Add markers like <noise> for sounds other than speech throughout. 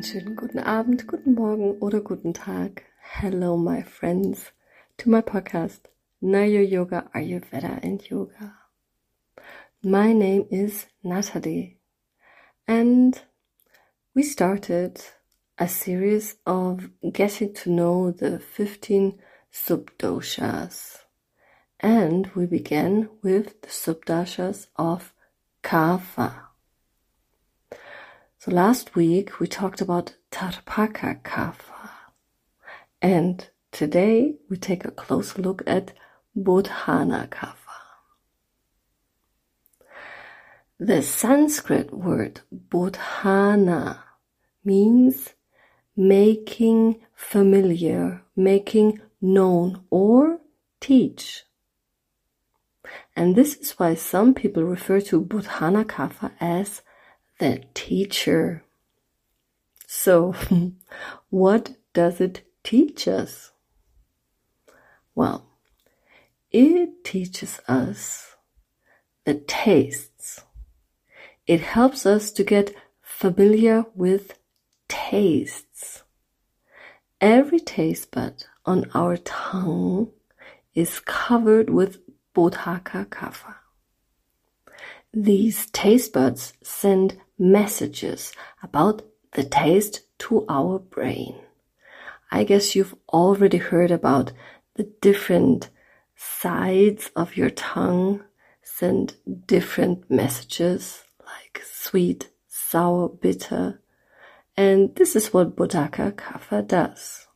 Einen schönen guten Abend, guten Morgen oder guten Tag. Hello, my friends, to my podcast, Nayur Yoga Ayurveda and Yoga. My name is Natalie, and we started a series of getting to know the 15 subdoshas. And we began with the subdoshas of Kapha. So last week we talked about Tarpaka Kapha. And today we take a closer look at Bodhana Kapha. The Sanskrit word Bodhana means making familiar, making known, or teach. And this is why some people refer to Bodhana Kapha as the teacher. So, <laughs> what does it teach us? Well, it teaches us the tastes. It helps us to get familiar with tastes. Every taste bud on our tongue is covered with Bodhaka Kapha. These taste buds send messages about the taste to our brain. I guess you've already heard about the different sides of your tongue send different messages like sweet, sour, bitter. And this is what Bodhaka Kapha does.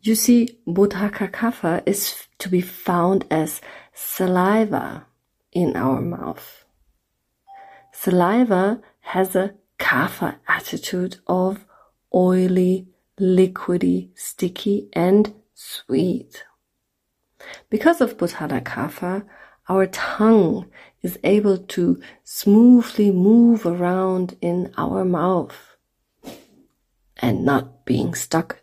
You see, Bodhaka Kapha is to be found as saliva in our mouth. Saliva has a kapha attitude of oily, liquidy, sticky, and sweet. Because of Bodhana kapha, our tongue is able to smoothly move around in our mouth and not being stuck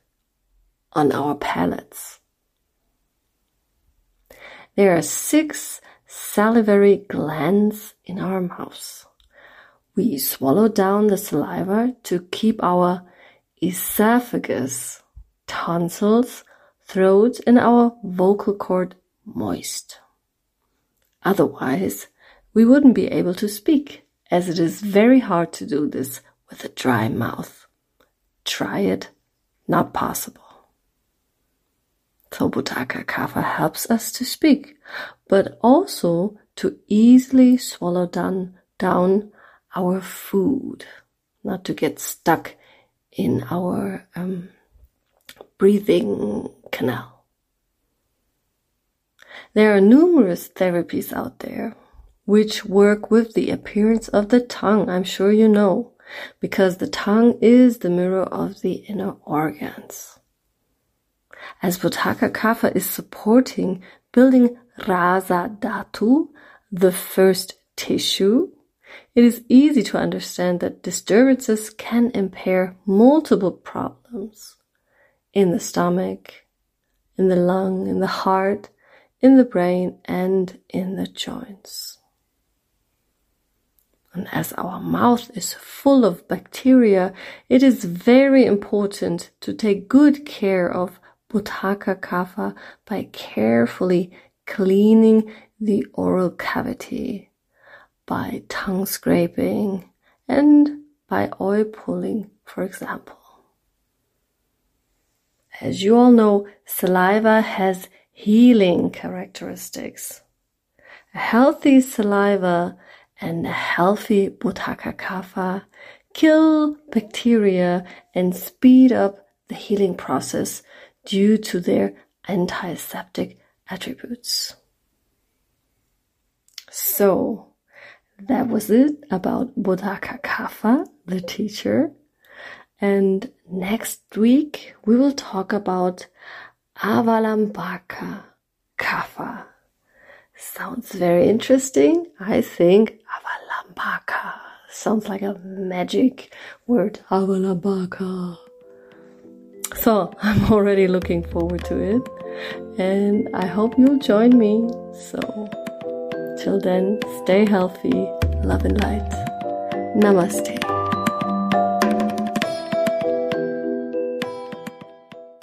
on our palates. There are six salivary glands in our mouths. We swallow down the saliva to keep our esophagus, tonsils, throat, and our vocal cord moist. Otherwise, we wouldn't be able to speak, as it is very hard to do this with a dry mouth. Try it, not possible. So Kapha helps us to speak, but also to easily swallow down, down our food, not to get stuck in our um, breathing canal. There are numerous therapies out there which work with the appearance of the tongue. I'm sure you know, because the tongue is the mirror of the inner organs. As Bodhaka Kapha is supporting building Rasa Dhatu, the first tissue, it is easy to understand that disturbances can impair multiple problems in the stomach, in the lung, in the heart, in the brain, and in the joints. And as our mouth is full of bacteria, it is very important to take good care of Bodhaka Kapha by carefully cleaning the oral cavity by tongue scraping and by oil pulling, for example. As you all know, saliva has healing characteristics. A healthy saliva and a healthy Bodhaka Kapha kill bacteria and speed up the healing process due to their antiseptic attributes. So, that was it about Bodhaka Kapha, the teacher. And next week we will talk about Avalambaka Kapha. Sounds very interesting. I think Avalambaka sounds like a magic word. Avalambaka. So <laughs> I'm already looking forward to it. And I hope you'll join me. So Till then, stay healthy, love and light. Namaste.